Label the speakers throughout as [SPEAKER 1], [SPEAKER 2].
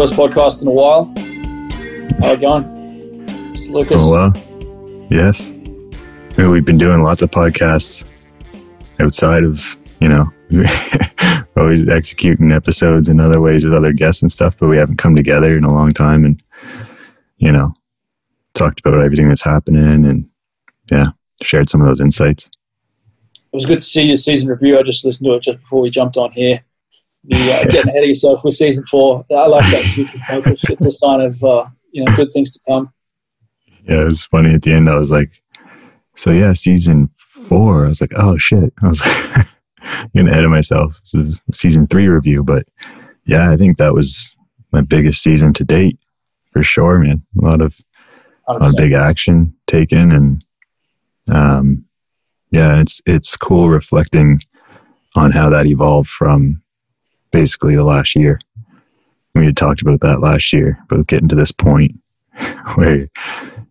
[SPEAKER 1] first podcast in a while. How are you going? Mr. Lucas.
[SPEAKER 2] Oh, well. Yes. We've been doing lots of podcasts outside of, you know, always executing episodes in other ways with other guests and stuff, but we haven't come together in a long time and, you know, talked about everything that's happening and, yeah, shared some of those insights.
[SPEAKER 1] It was good to see your season review. I just listened to it just before we jumped on here. The, uh, getting ahead of yourself with season four. I like that. It's a sign of, uh, you know, good things to come.
[SPEAKER 2] Yeah, it was funny at the end. I was like, so yeah, season four. I was like, oh shit. I was like, getting ahead of myself. This is season three review, but yeah, I think that was my biggest season to date for sure, man. A lot of, a lot of big action taken and, um, yeah, it's, it's cool reflecting on how that evolved from basically the last year. We had talked about that last year, but getting to this point where,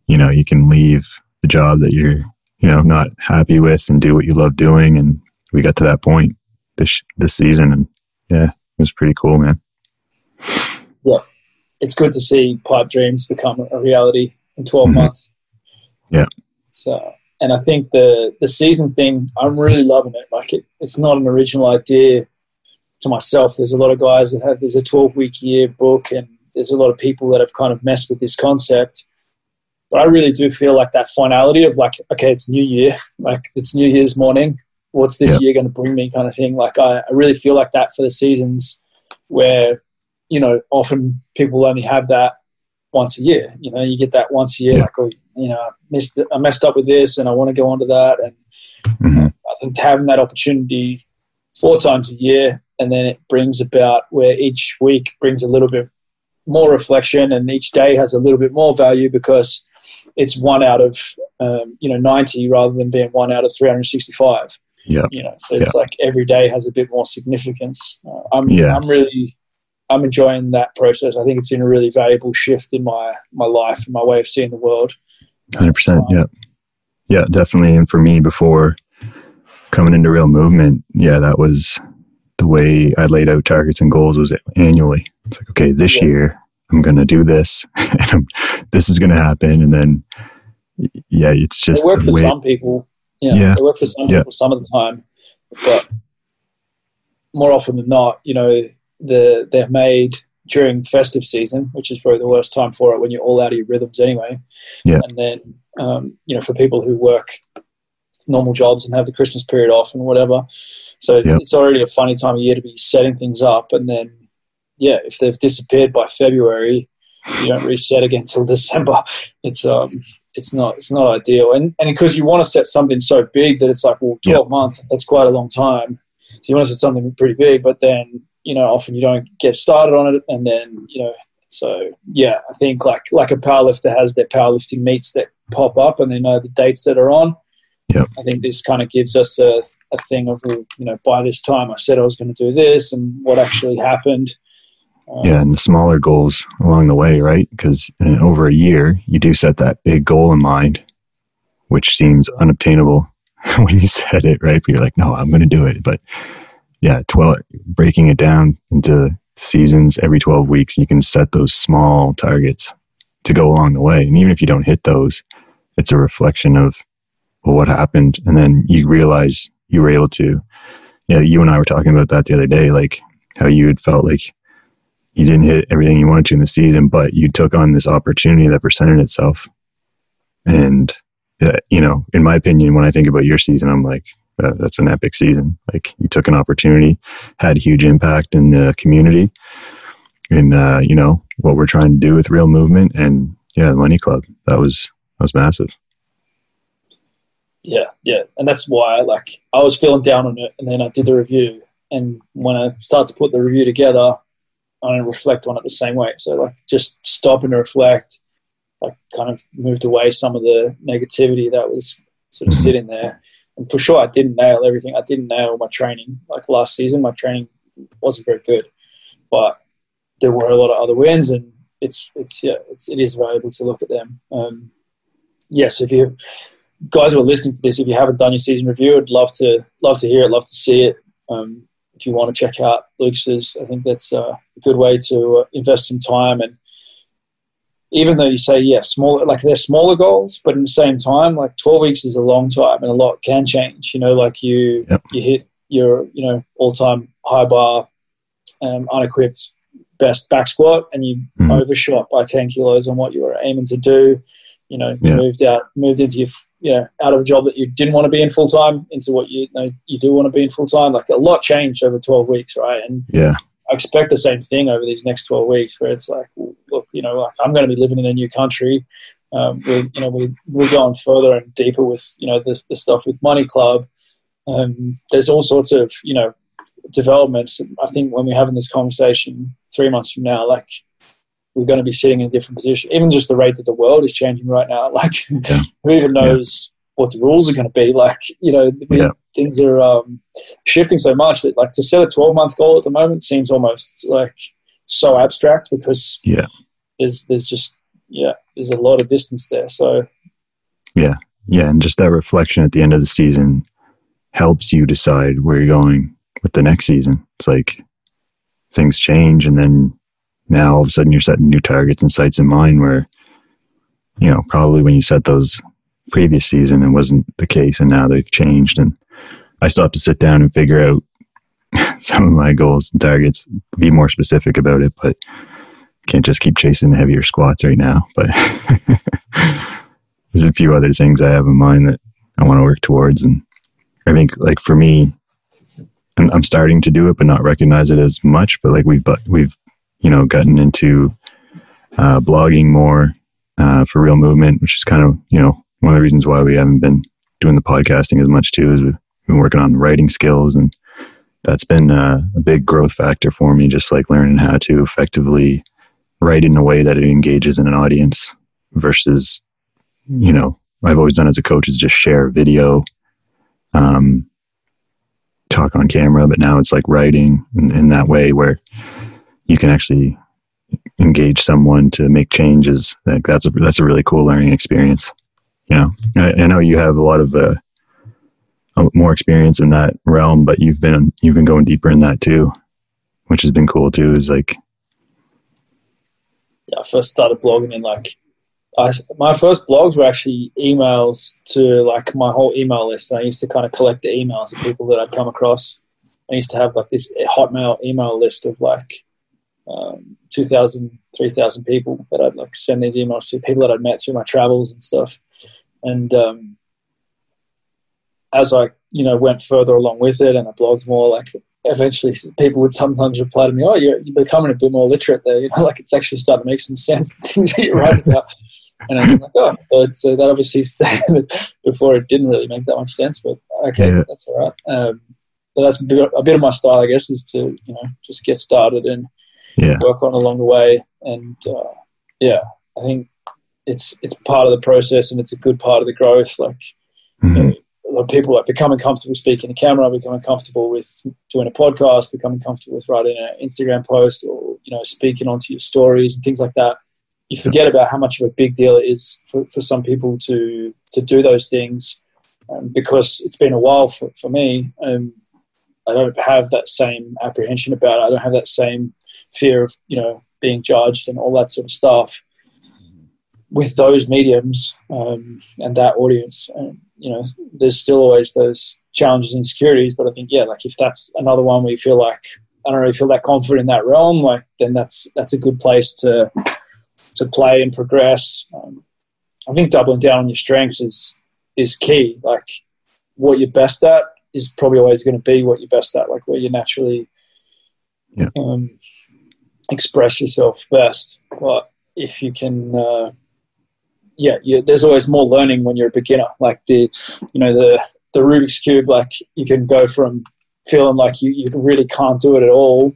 [SPEAKER 2] you know, you can leave the job that you're, you know, not happy with and do what you love doing. And we got to that point this, this season. And yeah, it was pretty cool, man.
[SPEAKER 1] Yeah. It's good to see pipe dreams become a reality in 12 mm-hmm. months.
[SPEAKER 2] Yeah.
[SPEAKER 1] So, and I think the, the season thing, I'm really loving it. Like it, it's not an original idea to myself. There's a lot of guys that have there's a 12 week year book, and there's a lot of people that have kind of messed with this concept. But I really do feel like that finality of like, okay, it's New Year, like it's New Year's morning. What's this yep. year going to bring me, kind of thing. Like I, I really feel like that for the seasons where you know often people only have that once a year. You know, you get that once a year, like oh, you know, I missed I messed up with this, and I want to go on to that, and mm-hmm. I think having that opportunity four times a year and then it brings about where each week brings a little bit more reflection and each day has a little bit more value because it's one out of um, you know 90 rather than being one out of 365
[SPEAKER 2] yeah.
[SPEAKER 1] You know so it's like every day has a bit more significance. Uh, i'm yeah. i'm really i'm enjoying that process. I think it's been a really valuable shift in my my life and my way of seeing the world.
[SPEAKER 2] 100% um, yeah. Yeah definitely. And for me before coming into real movement yeah that was the way I laid out targets and goals was annually. It's like, okay, this yeah. year I'm going to do this, and this is going to happen, and then yeah, it's just
[SPEAKER 1] it for way, some people. Yeah, yeah, it works for some yeah. people some of the time, but more often than not, you know, the they're made during festive season, which is probably the worst time for it when you're all out of your rhythms anyway.
[SPEAKER 2] Yeah,
[SPEAKER 1] and then um, you know, for people who work normal jobs and have the Christmas period off and whatever. So yep. it's already a funny time of year to be setting things up. And then, yeah, if they've disappeared by February, you don't reset again until December. It's um, it's not it's not ideal. And and because you want to set something so big that it's like, well, twelve yep. months that's quite a long time. So you want to set something pretty big, but then you know often you don't get started on it, and then you know. So yeah, I think like like a powerlifter has their powerlifting meets that pop up, and they know the dates that are on
[SPEAKER 2] Yep.
[SPEAKER 1] I think this kind of gives us a, a thing of, you know, by this time I said I was going to do this and what actually happened.
[SPEAKER 2] Um, yeah, and the smaller goals along the way, right? Because over a year, you do set that big goal in mind, which seems unobtainable when you set it, right? But you're like, no, I'm going to do it. But yeah, 12, breaking it down into seasons every 12 weeks, you can set those small targets to go along the way. And even if you don't hit those, it's a reflection of well, what happened? And then you realize you were able to, yeah, you and I were talking about that the other day, like how you had felt like you didn't hit everything you wanted to in the season, but you took on this opportunity that presented itself. And, uh, you know, in my opinion, when I think about your season, I'm like, uh, that's an epic season. Like you took an opportunity, had huge impact in the community, and uh, you know what we're trying to do with Real Movement, and yeah, the Money Club. That was that was massive
[SPEAKER 1] yeah, yeah, and that's why like I was feeling down on it, and then I did the review, and when I start to put the review together, I don't reflect on it the same way. So like just stop and reflect, like kind of moved away some of the negativity that was sort of mm-hmm. sitting there. And for sure, I didn't nail everything. I didn't nail my training. Like last season, my training wasn't very good, but there were a lot of other wins, and it's it's yeah, it's it is valuable to look at them. Um, yes, if you guys who are listening to this, if you haven't done your season review, I'd love to love to hear it, love to see it. Um, if you want to check out Lucas's, I think that's a good way to uh, invest some time. And even though you say, yeah, smaller, like they're smaller goals, but in the same time, like 12 weeks is a long time and a lot can change. You know, like you, yep. you hit your, you know, all time high bar, um, unequipped best back squat and you mm. overshot by 10 kilos on what you were aiming to do. You know, yeah. moved out, moved into your you know, out of a job that you didn't want to be in full time into what you, you know you do want to be in full time. Like a lot changed over twelve weeks, right? And
[SPEAKER 2] yeah,
[SPEAKER 1] I expect the same thing over these next twelve weeks, where it's like, look, you know, like I'm going to be living in a new country. Um, we, you know, we we're going further and deeper with you know the, the stuff with Money Club. Um, there's all sorts of you know developments. I think when we're having this conversation three months from now, like we're going to be sitting in a different position. Even just the rate that the world is changing right now, like yeah. who even knows yeah. what the rules are going to be? Like you know, yeah. things are um, shifting so much that like to set a twelve month goal at the moment seems almost like so abstract because
[SPEAKER 2] yeah,
[SPEAKER 1] there's there's just yeah there's a lot of distance there. So
[SPEAKER 2] yeah, yeah, and just that reflection at the end of the season helps you decide where you're going with the next season. It's like things change and then now all of a sudden you're setting new targets and sights in mind where you know probably when you set those previous season it wasn't the case and now they've changed and i still have to sit down and figure out some of my goals and targets be more specific about it but can't just keep chasing the heavier squats right now but there's a few other things i have in mind that i want to work towards and i think like for me I'm starting to do it, but not recognize it as much. But like we've, but we've you know, gotten into uh, blogging more uh, for Real Movement, which is kind of, you know, one of the reasons why we haven't been doing the podcasting as much too is we've been working on writing skills and that's been uh, a big growth factor for me, just like learning how to effectively write in a way that it engages in an audience versus, you know, I've always done as a coach is just share video, um, talk on camera, but now it's like writing in, in that way where you can actually engage someone to make changes. Like that's a that's a really cool learning experience. You know, I, I know you have a lot of uh, more experience in that realm, but you've been you've been going deeper in that too, which has been cool too. Is like,
[SPEAKER 1] yeah, I first started blogging in like. I, my first blogs were actually emails to like my whole email list. And I used to kind of collect the emails of people that I'd come across. I used to have like this Hotmail email list of like um, 2,000, 3,000 people that I'd like send these emails to, people that I'd met through my travels and stuff. And um, as I, you know, went further along with it and I blogged more, like eventually people would sometimes reply to me, oh, you're, you're becoming a bit more literate there. You know, like it's actually starting to make some sense, things that you write about. And I'm like, oh, but, so that obviously before it didn't really make that much sense, but okay, yeah. that's all right. Um, but that's a bit, a bit of my style, I guess, is to, you know, just get started and
[SPEAKER 2] yeah.
[SPEAKER 1] work on along the way. And uh, yeah, I think it's it's part of the process and it's a good part of the growth. Like mm-hmm. you know, a lot of people are becoming comfortable speaking to camera, becoming comfortable with doing a podcast, becoming comfortable with writing an Instagram post or you know speaking onto your stories and things like that. You forget about how much of a big deal it is for, for some people to to do those things um, because it's been a while for, for me. Um, I don't have that same apprehension about it. I don't have that same fear of you know being judged and all that sort of stuff with those mediums um, and that audience. And you know there's still always those challenges and insecurities but i think yeah like if that's another one where you feel like i don't really feel that confident in that realm like then that's that's a good place to to play and progress. Um, i think doubling down on your strengths is is key. Like what you're best at is probably always going to be what you're best at like where you're naturally
[SPEAKER 2] yeah.
[SPEAKER 1] um, express yourself best. But if you can, uh, yeah, you, there's always more learning when you're a beginner. Like the, you know, the the Rubik's cube. Like you can go from feeling like you, you really can't do it at all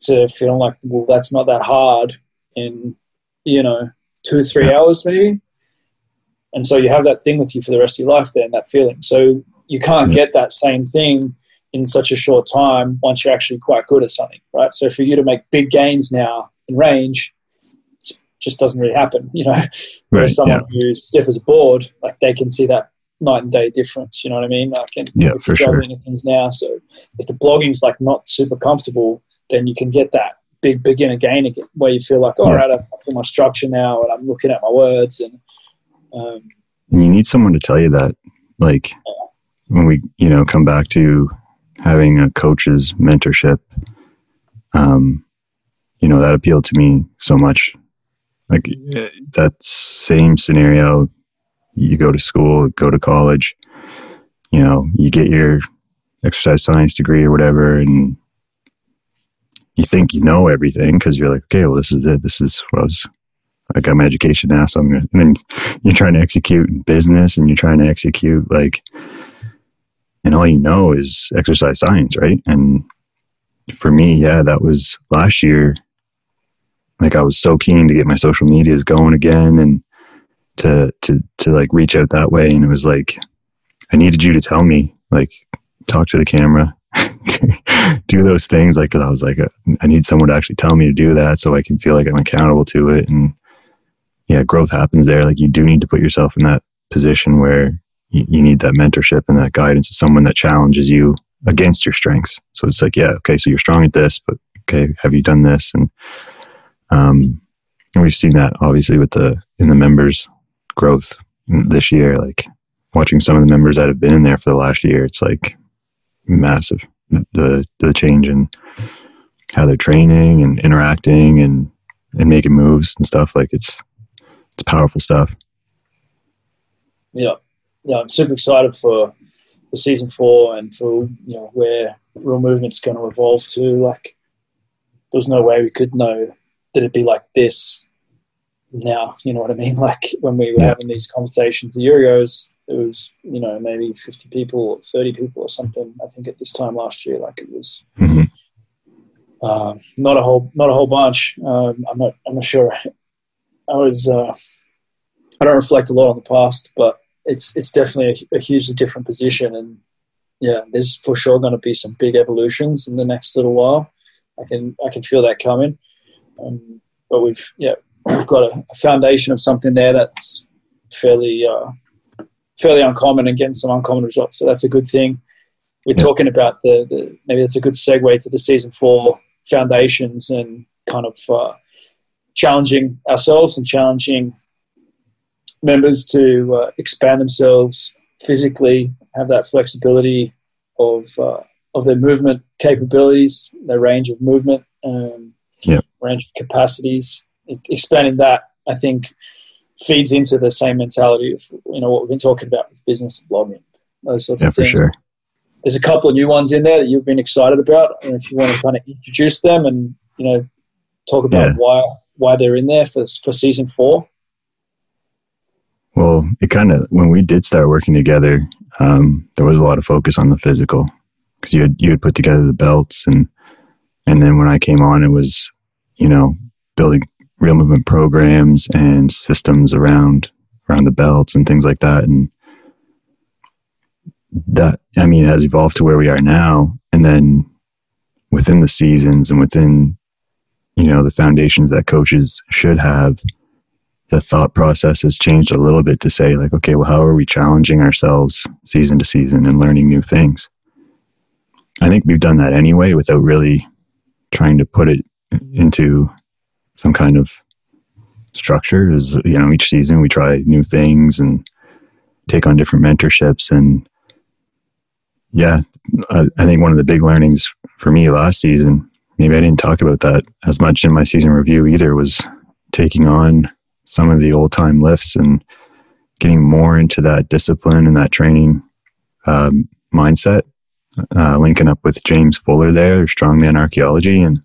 [SPEAKER 1] to feeling like well that's not that hard in you know two three hours maybe and so you have that thing with you for the rest of your life then that feeling so you can't get that same thing in such a short time once you're actually quite good at something, right? So for you to make big gains now in range, it just doesn't really happen, you know. Whereas right, someone yeah. who's stiff as a board, like they can see that night and day difference. You know what I mean? Like, and
[SPEAKER 2] yeah, for sure.
[SPEAKER 1] Things now, so if the blogging's like not super comfortable, then you can get that big beginner gain again, where you feel like, all yeah. right, I've got my structure now, and I'm looking at my words, and um,
[SPEAKER 2] and you need someone to tell you that, like yeah. when we, you know, come back to having a coach's mentorship. Um, you know that appealed to me so much. Like that same scenario, you go to school, go to college, you know, you get your exercise science degree or whatever, and you think you know everything because you're like, okay, well, this is it. This is what I was. I got my education now, so I'm gonna. And then you're trying to execute business, and you're trying to execute like, and all you know is exercise science, right? And for me, yeah, that was last year. Like I was so keen to get my social medias going again, and to to to like reach out that way, and it was like I needed you to tell me, like, talk to the camera, do those things like cause i was like uh, i need someone to actually tell me to do that so i can feel like i'm accountable to it and yeah growth happens there like you do need to put yourself in that position where you, you need that mentorship and that guidance of someone that challenges you against your strengths so it's like yeah okay so you're strong at this but okay have you done this and um and we've seen that obviously with the in the members growth this year like watching some of the members that have been in there for the last year it's like massive. The the change in how they're training and interacting and and making moves and stuff like it's it's powerful stuff.
[SPEAKER 1] Yeah, yeah, I'm super excited for for season four and for you know where real movement's going to evolve to. Like, there's no way we could know that it'd be like this now. You know what I mean? Like when we were having these conversations a year ago, it was you know maybe 50 people or 30 people or something i think at this time last year like it was mm-hmm. uh, not a whole not a whole bunch um, i'm not i'm not sure i was uh, i don't reflect a lot on the past but it's it's definitely a, a hugely different position and yeah there's for sure going to be some big evolutions in the next little while i can i can feel that coming um, but we've yeah we've got a, a foundation of something there that's fairly uh, fairly uncommon and getting some uncommon results. So that's a good thing. We're yeah. talking about the, the, maybe that's a good segue to the season four foundations and kind of uh, challenging ourselves and challenging members to uh, expand themselves physically, have that flexibility of uh, of their movement capabilities, their range of movement, um,
[SPEAKER 2] yeah.
[SPEAKER 1] range of capacities. Expanding that, I think, feeds into the same mentality of you know what we've been talking about with business and blogging, those sorts
[SPEAKER 2] yeah,
[SPEAKER 1] of things.
[SPEAKER 2] For sure.
[SPEAKER 1] There's a couple of new ones in there that you've been excited about, and if you want to kind of introduce them and you know talk about yeah. why why they're in there for for season four.
[SPEAKER 2] Well, it kind of when we did start working together, um, there was a lot of focus on the physical because you had you had put together the belts and and then when I came on, it was you know building real movement programs and systems around around the belts and things like that. And that i mean has evolved to where we are now. And then within the seasons and within you know the foundations that coaches should have the thought process has changed a little bit to say like okay well how are we challenging ourselves season to season and learning new things? I think we've done that anyway without really trying to put it into some kind of structure. Is you know each season we try new things and take on different mentorships. And yeah I, I, think one of the big learnings for me last season maybe i didn't talk about that as much in my season review either was taking on some of the old time lifts and getting more into that discipline and that training um, mindset uh, linking up with james fuller there strongman archaeology and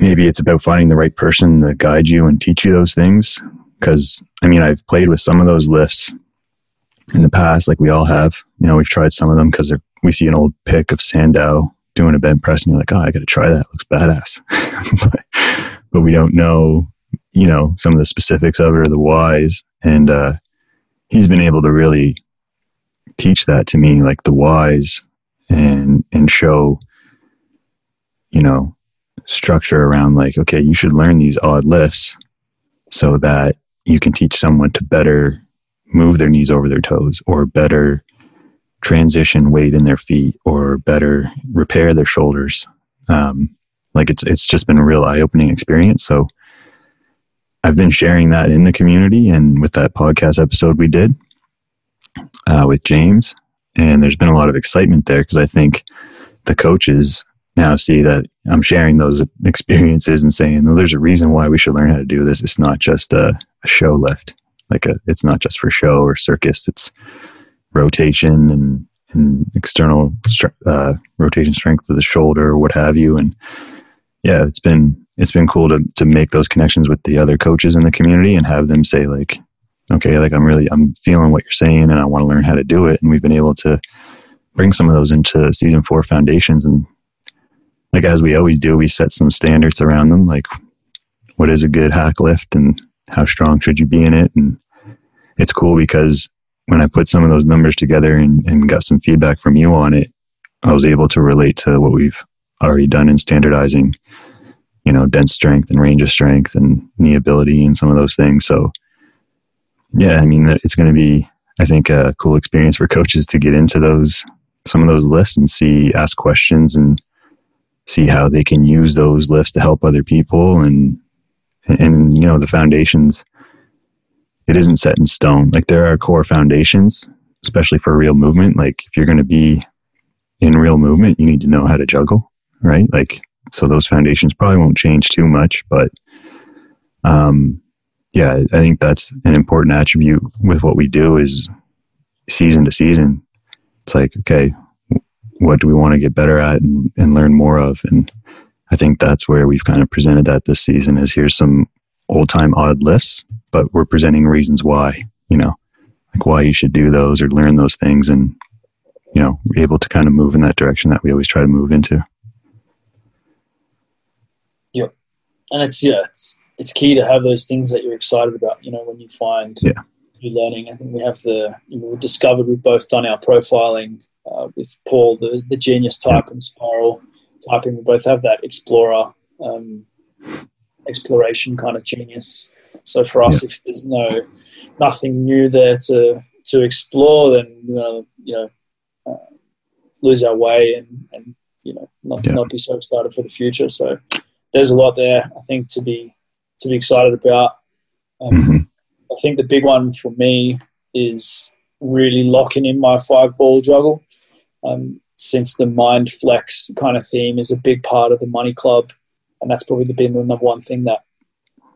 [SPEAKER 2] maybe it's about finding the right person to guide you and teach you those things. Because I mean, I've played with some of those lifts in the past, like we all have. You know, we've tried some of them because we see an old pic of Sandow doing a bent press, and you're like, oh, I got to try that. It looks badass. but, but, we don't know, you know, some of the specifics of it or the whys. And uh, he's been able to really teach that to me, like the whys, and and show, you know, structure around like, okay, you should learn these odd lifts so that you can teach someone to better move their knees over their toes or better transition weight in their feet or better repair their shoulders. Um, like it's it's just been a real eye opening experience. So I've been sharing that in the community and with that podcast episode we did uh, with James, and there's been a lot of excitement there because I think the coaches now see that I'm sharing those experiences and saying, "Well, there's a reason why we should learn how to do this. It's not just a, a show lift, like a, it's not just for show or circus. It's rotation and, and external uh, rotation strength of the shoulder or what have you. And yeah, it's been it's been cool to to make those connections with the other coaches in the community and have them say like, okay, like I'm really I'm feeling what you're saying and I want to learn how to do it. And we've been able to bring some of those into season four foundations and like as we always do, we set some standards around them, like what is a good hack lift and how strong should you be in it. And it's cool because when I put some of those numbers together and, and got some feedback from you on it, I was able to relate to what we've already done in standardizing, you know, dense strength and range of strength and knee ability and some of those things. So, yeah, I mean, it's going to be, I think, a cool experience for coaches to get into those, some of those lifts and see, ask questions and see how they can use those lifts to help other people. And, and, you know, the foundations, it isn't set in stone. Like there are core foundations, especially for real movement. Like if you're going to be in real movement, you need to know how to juggle, right? Like, so those foundations probably won't change too much, but, um, yeah, I think that's an important attribute with what we do is season to season. It's like, okay, what do we want to get better at and, and learn more of? And I think that's where we've kind of presented that this season is here's some old time odd lifts, but we're presenting reasons why, you know, like why you should do those or learn those things and, you know, able to kind of move in that direction that we always try to move into.
[SPEAKER 1] Yep. And it's, yeah, it's, it's key to have those things that you're excited about. You know, when you find
[SPEAKER 2] yeah.
[SPEAKER 1] new learning, I think we have the you know, we discovered we've both done our profiling uh, with Paul, the the genius type, and Spiral typing. We both have that explorer, um, exploration kind of genius. So for us, yeah. if there's no nothing new there to to explore, then we're gonna you know uh, lose our way and and you know not yeah. not be so excited for the future. So there's a lot there, I think, to be to be excited about. Um, mm-hmm. I think the big one for me is really locking in my five ball juggle. Um, since the mind flex kind of theme is a big part of the money club, and that's probably been the number one thing that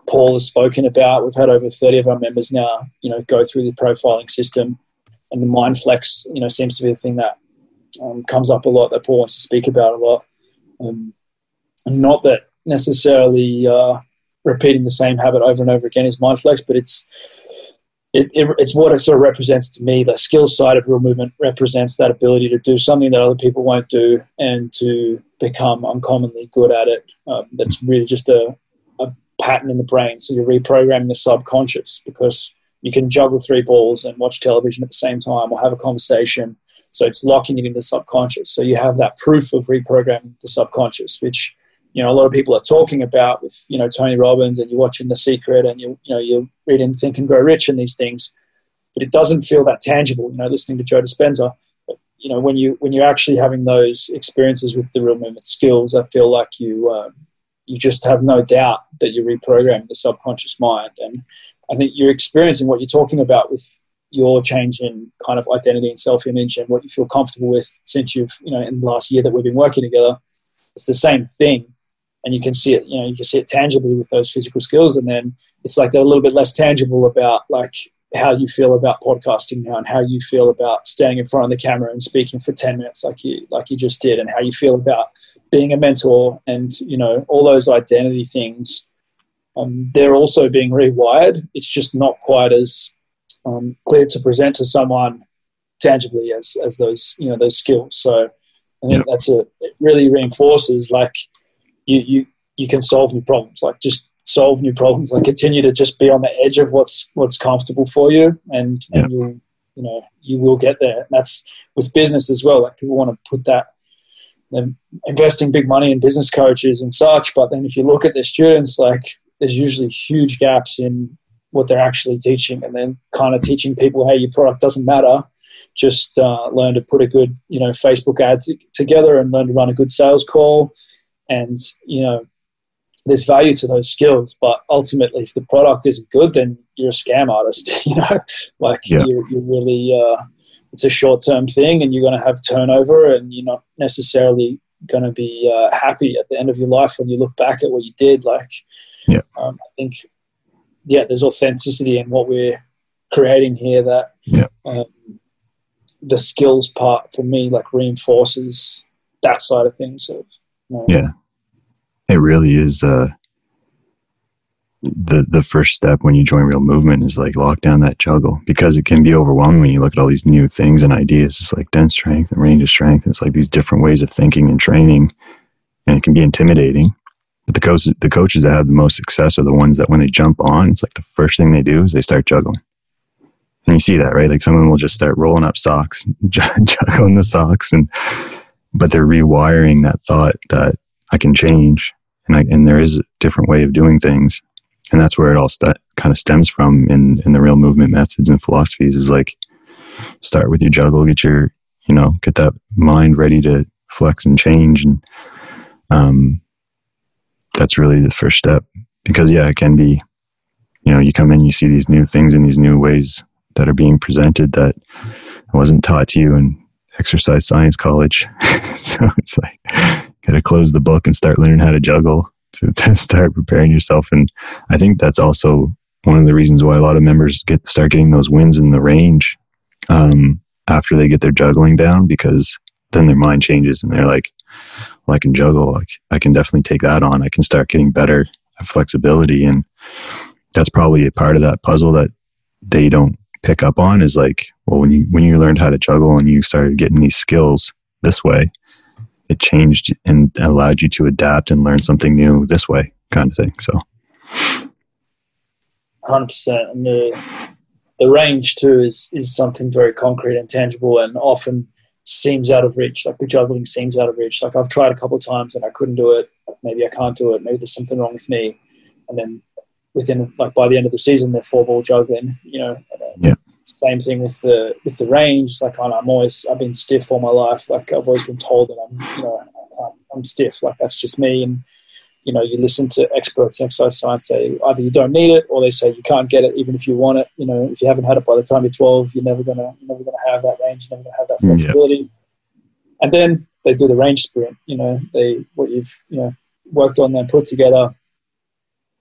[SPEAKER 1] Paul has spoken about. We've had over 30 of our members now, you know, go through the profiling system, and the mind flex, you know, seems to be the thing that um, comes up a lot that Paul wants to speak about a lot. Um, and not that necessarily uh, repeating the same habit over and over again is mind flex, but it's it, it, it's what it sort of represents to me. The skill side of real movement represents that ability to do something that other people won't do and to become uncommonly good at it. Um, that's really just a, a pattern in the brain. So you're reprogramming the subconscious because you can juggle three balls and watch television at the same time or have a conversation. So it's locking it in the subconscious. So you have that proof of reprogramming the subconscious, which you know a lot of people are talking about with you know Tony Robbins and you're watching The Secret and you you know you're reading Think and Grow Rich and these things, but it doesn't feel that tangible. You know, listening to Joe Dispenza, but, you know when you when you're actually having those experiences with the real movement skills, I feel like you um, you just have no doubt that you're reprogramming the subconscious mind, and I think you're experiencing what you're talking about with your change in kind of identity and self-image and what you feel comfortable with since you've you know in the last year that we've been working together. It's the same thing and you can see it you know you can see it tangibly with those physical skills. And then it's like a little bit less tangible about like how you feel about podcasting now and how you feel about standing in front of the camera and speaking for 10 minutes like you like you just did and how you feel about being a mentor and you know all those identity things. Um, they're also being rewired. It's just not quite as um, clear to present to someone tangibly as as those you know those skills. So i think that's a it really reinforces like you you you can solve new problems. Like just solve new problems. Like continue to just be on the edge of what's what's comfortable for you, and yeah. and you you know you will get there. And that's with business as well. Like people want to put that. They're investing big money in business coaches and such, but then if you look at their students, like there's usually huge gaps in what they're actually teaching, and then kind of teaching people, hey, your product doesn't matter. Just uh, learn to put a good, you know, Facebook ad t- together and learn to run a good sales call, and you know, there's value to those skills. But ultimately, if the product isn't good, then you're a scam artist. You know, like yeah. you're, you're really. Uh, it's a short term thing, and you're going to have turnover, and you're not necessarily going to be uh, happy at the end of your life when you look back at what you did. Like,
[SPEAKER 2] yeah,
[SPEAKER 1] um, I think, yeah, there's authenticity in what we're creating here that
[SPEAKER 2] yeah.
[SPEAKER 1] um, the skills part for me like reinforces that side of things. Of,
[SPEAKER 2] yeah, it really is. Uh, the the first step when you join real movement is like lock down that juggle because it can be overwhelming when you look at all these new things and ideas. It's like dense strength and range of strength. It's like these different ways of thinking and training, and it can be intimidating. But the coaches the coaches that have the most success are the ones that when they jump on, it's like the first thing they do is they start juggling. And you see that, right? Like someone will just start rolling up socks, juggling the socks, and but they're rewiring that thought that I can change and I, and there is a different way of doing things. And that's where it all st- kind of stems from in in the real movement methods and philosophies is like start with your juggle get your you know get that mind ready to flex and change. And um that's really the first step because yeah it can be you know you come in you see these new things and these new ways that are being presented that wasn't taught to you in exercise science college so it's like gotta close the book and start learning how to juggle to, to start preparing yourself. And I think that's also one of the reasons why a lot of members get start getting those wins in the range um, after they get their juggling down because then their mind changes and they're like, well, I can juggle. Like I can definitely take that on. I can start getting better at flexibility. And that's probably a part of that puzzle that they don't pick up on is like, well, when you, when you learned how to juggle and you started getting these skills this way, it changed and allowed you to adapt and learn something new this way kind of thing so.
[SPEAKER 1] 100% and the, the range too is, is something very concrete and tangible and often seems out of reach like the juggling seems out of reach like i've tried a couple times and i couldn't do it maybe i can't do it maybe there's something wrong with me and then within like by the end of the season they're four ball juggling you know
[SPEAKER 2] yeah
[SPEAKER 1] same thing with the with the range. It's like I'm always I've been stiff all my life. Like I've always been told that I'm you know I'm stiff. Like that's just me. And you know you listen to experts in exercise science say either you don't need it or they say you can't get it even if you want it. You know if you haven't had it by the time you're 12, you're never gonna you're never gonna have that range. You're never gonna have that mm, flexibility. Yeah. And then they do the range sprint. You know they what you've you know worked on and put together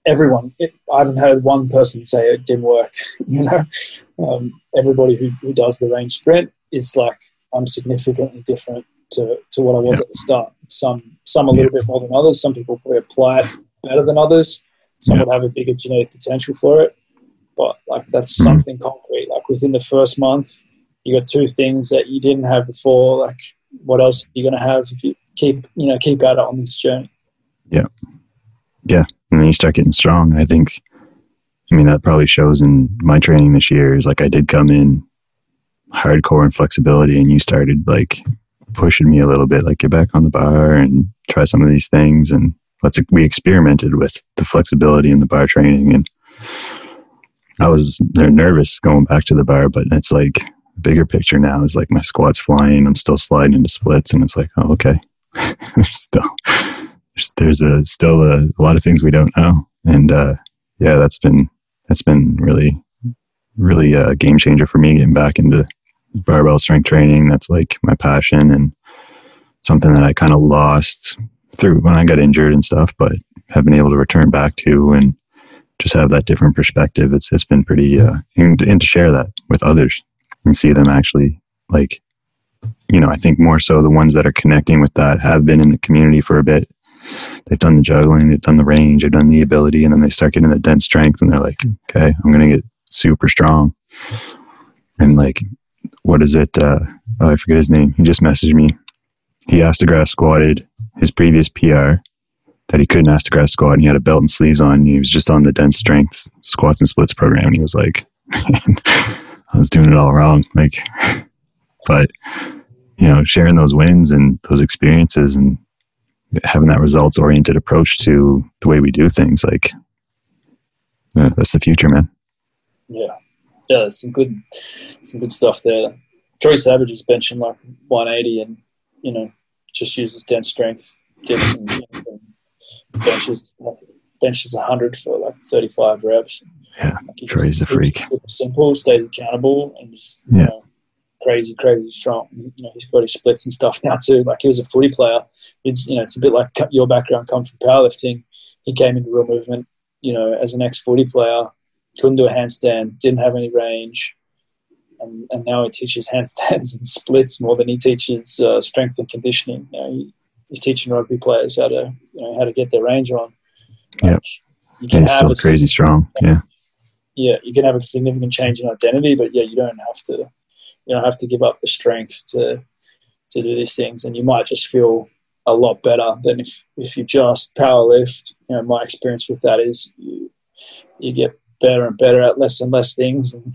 [SPEAKER 1] everyone. It, I haven't heard one person say it didn't work. You know, um, everybody who, who does the range sprint is like, I'm significantly different to, to what I was at the start. Some some a little bit more than others. Some people probably apply it better than others. Some would have a bigger genetic potential for it. But like that's mm-hmm. something concrete. Like within the first month, you got two things that you didn't have before. Like what else are you going to have if you keep you know keep at it on this journey?
[SPEAKER 2] Yeah, yeah and then you start getting strong. I think, I mean, that probably shows in my training this year is like I did come in hardcore and flexibility, and you started like pushing me a little bit, like get back on the bar and try some of these things. And let's, we experimented with the flexibility in the bar training. And I was nervous going back to the bar, but it's like, bigger picture now is like my squat's flying. I'm still sliding into splits, and it's like, oh, okay, still there's, a still a, a, lot of things we don't know, and uh, yeah, that's been that's been really really a game changer for me getting back into barbell strength training. That's like my passion and something that I kind of lost through when I got injured and stuff, but have been able to return back to and just have that different perspective. It's it's been pretty uh, and, and to share that with others and see them actually like you know, I think more so the ones that are connecting with that have been in the community for a bit they've done the juggling, they've done the range, they've done the ability, and then they start getting the dense strength, and they're like, okay, I'm gonna get super strong. And like, what is it? Uh, oh, I forget his name. He just messaged me. He ass-to-grass squatted his previous PR that he couldn't ass-to-grass squat, and he had a belt and sleeves on. And he was just on the dense strength squats and splits program, and he was like, I was doing it all wrong. Like, but you know, sharing those wins and those experiences and having that results oriented approach to the way we do things like yeah, that's the future man
[SPEAKER 1] Yeah, yeah, there's some good, some good stuff there. Troy Savage is benching like 180, and you know, just uses dense strength dips and know, benches benches 100 for like 35 reps.
[SPEAKER 2] Yeah, like Troy's a freak.
[SPEAKER 1] Simple, stays accountable, and just yeah. You know, crazy, crazy strong. You know, he's got his splits and stuff now too. Like he was a footy player. It's you know, it's a bit like your background comes from powerlifting. He came into real movement, you know, as an ex-footy player, couldn't do a handstand, didn't have any range, and, and now he teaches handstands and splits more than he teaches uh, strength and conditioning. You know, he, he's teaching rugby players how to you know how to get their range on.
[SPEAKER 2] Like, yeah, and he's still crazy strong. Yeah,
[SPEAKER 1] yeah, you can have a significant change in identity, but yeah, you don't have to you don't have to give up the strength to to do these things, and you might just feel a lot better than if if you just power lift. You know, my experience with that is you you get better and better at less and less things, and,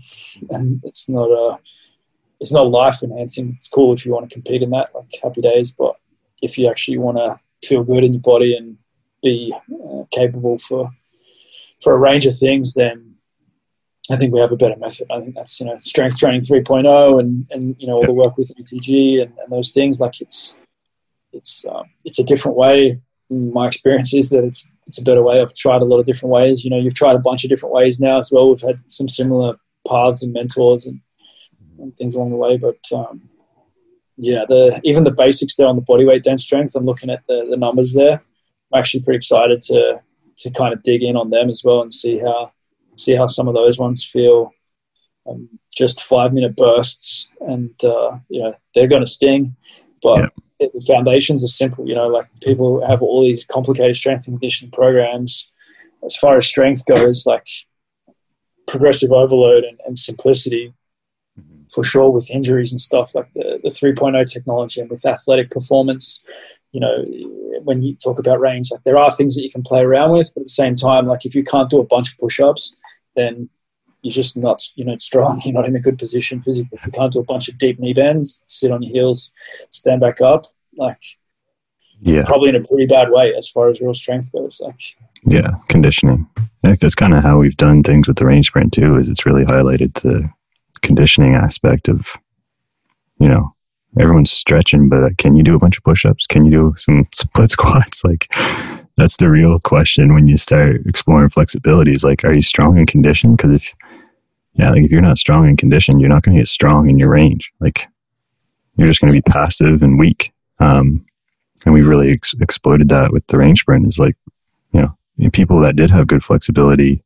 [SPEAKER 1] and it's not a it's not life enhancing. It's cool if you want to compete in that, like happy days. But if you actually want to feel good in your body and be uh, capable for for a range of things, then I think we have a better method. I think that's you know strength training 3.0 and and you know all the work with ATG and, and those things. Like it's it's um, it's a different way. My experience is that it's it's a better way. I've tried a lot of different ways. You know, you've tried a bunch of different ways now as well. We've had some similar paths and mentors and, and things along the way. But um, yeah, the even the basics there on the body weight dense strength. I'm looking at the, the numbers there. I'm actually pretty excited to to kind of dig in on them as well and see how see how some of those ones feel. Um, just five minute bursts, and uh, you know they're going to sting, but yeah. it, the foundations are simple. You know, like people have all these complicated strength and conditioning programs. As far as strength goes, like progressive overload and, and simplicity, mm-hmm. for sure. With injuries and stuff like the the 3.0 technology and with athletic performance, you know, when you talk about range, like there are things that you can play around with, but at the same time, like if you can't do a bunch of push-ups, then you're just not you're not strong. You're not in a good position physically. If you can't do a bunch of deep knee bends, sit on your heels, stand back up, like
[SPEAKER 2] yeah,
[SPEAKER 1] probably in a pretty bad way as far as real strength goes. Like
[SPEAKER 2] yeah, conditioning. I think that's kind of how we've done things with the range sprint too. Is it's really highlighted the conditioning aspect of you know everyone's stretching, but uh, can you do a bunch of push-ups? Can you do some split squats? Like that's the real question when you start exploring flexibility is like, are you strong in condition? Because if, yeah, like if you're not strong in condition, you're not going to get strong in your range. Like you're just going to be passive and weak. Um, and we really ex- exploited that with the range sprint is like, you know, people that did have good flexibility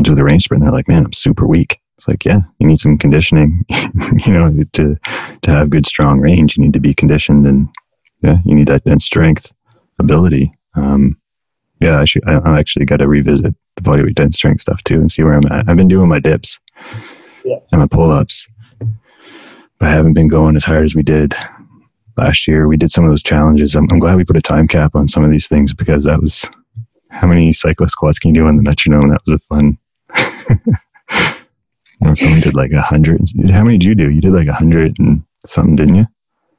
[SPEAKER 2] do the range sprint, they're like, man, I'm super weak. It's like, yeah, you need some conditioning, you know, to, to have good, strong range. You need to be conditioned and yeah, you need that dense strength ability. Um, yeah, I, should, I, I actually got to revisit the bodyweight dense strength stuff too and see where I'm at. I've been doing my dips yeah. and my pull ups, but I haven't been going as hard as we did last year. We did some of those challenges. I'm, I'm glad we put a time cap on some of these things because that was how many cyclist squats can you do on the metronome? That was a fun. someone did like a hundred. How many did you do? You did like a hundred and something, didn't you?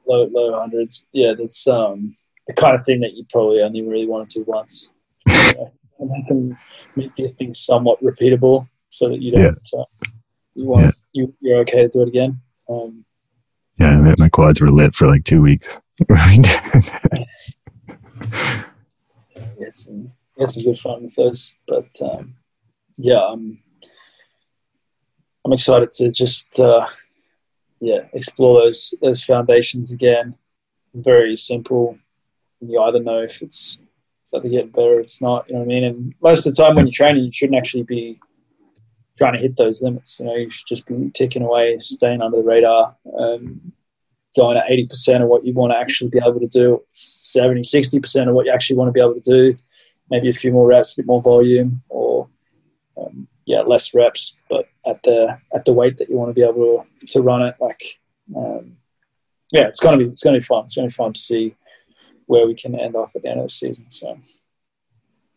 [SPEAKER 1] Low, low hundreds. Yeah, that's um, the kind of thing that you probably only really want to do once. and can make these things somewhat repeatable so that you don't. Yeah. Uh, you want yeah. you, you're okay to do it again. Um,
[SPEAKER 2] yeah, my quads were lit for like two weeks.
[SPEAKER 1] Right. yeah, some, had some good fun with those, but um, yeah, I'm I'm excited to just uh, yeah explore those those foundations again. Very simple. You either know if it's either getting better, or it's not. You know what I mean? And most of the time when you're training, you shouldn't actually be trying to hit those limits. You know, you should just be ticking away, staying under the radar, um, going at 80% of what you want to actually be able to do, 70, 60% of what you actually want to be able to do, maybe a few more reps, a bit more volume, or um, yeah, less reps, but at the at the weight that you want to be able to, to run it. Like, um, yeah, it's gonna be it's gonna be fun. It's gonna be fun to see where we can end up at the end of the season. So,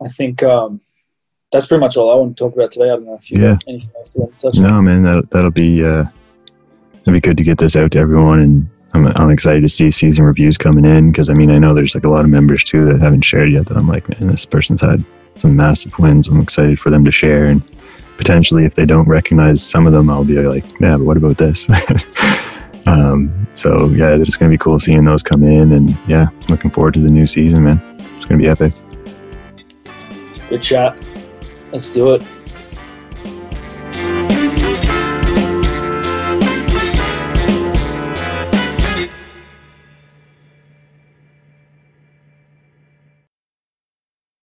[SPEAKER 1] I think um, that's pretty much all I want to talk about today. I don't know if you yeah. anything else you want to touch. On.
[SPEAKER 2] No,
[SPEAKER 1] on.
[SPEAKER 2] man, that that'll be uh, it'll be good to get this out to everyone, and I'm I'm excited to see season reviews coming in because I mean I know there's like a lot of members too that haven't shared yet. That I'm like, man, this person's had some massive wins. I'm excited for them to share and potentially if they don't recognize some of them, I'll be like, yeah, but what about this? um, so yeah, it's going to be cool seeing those come in, and yeah, looking forward to the new season, man. It's going to be epic.
[SPEAKER 1] Good chat. Let's do it.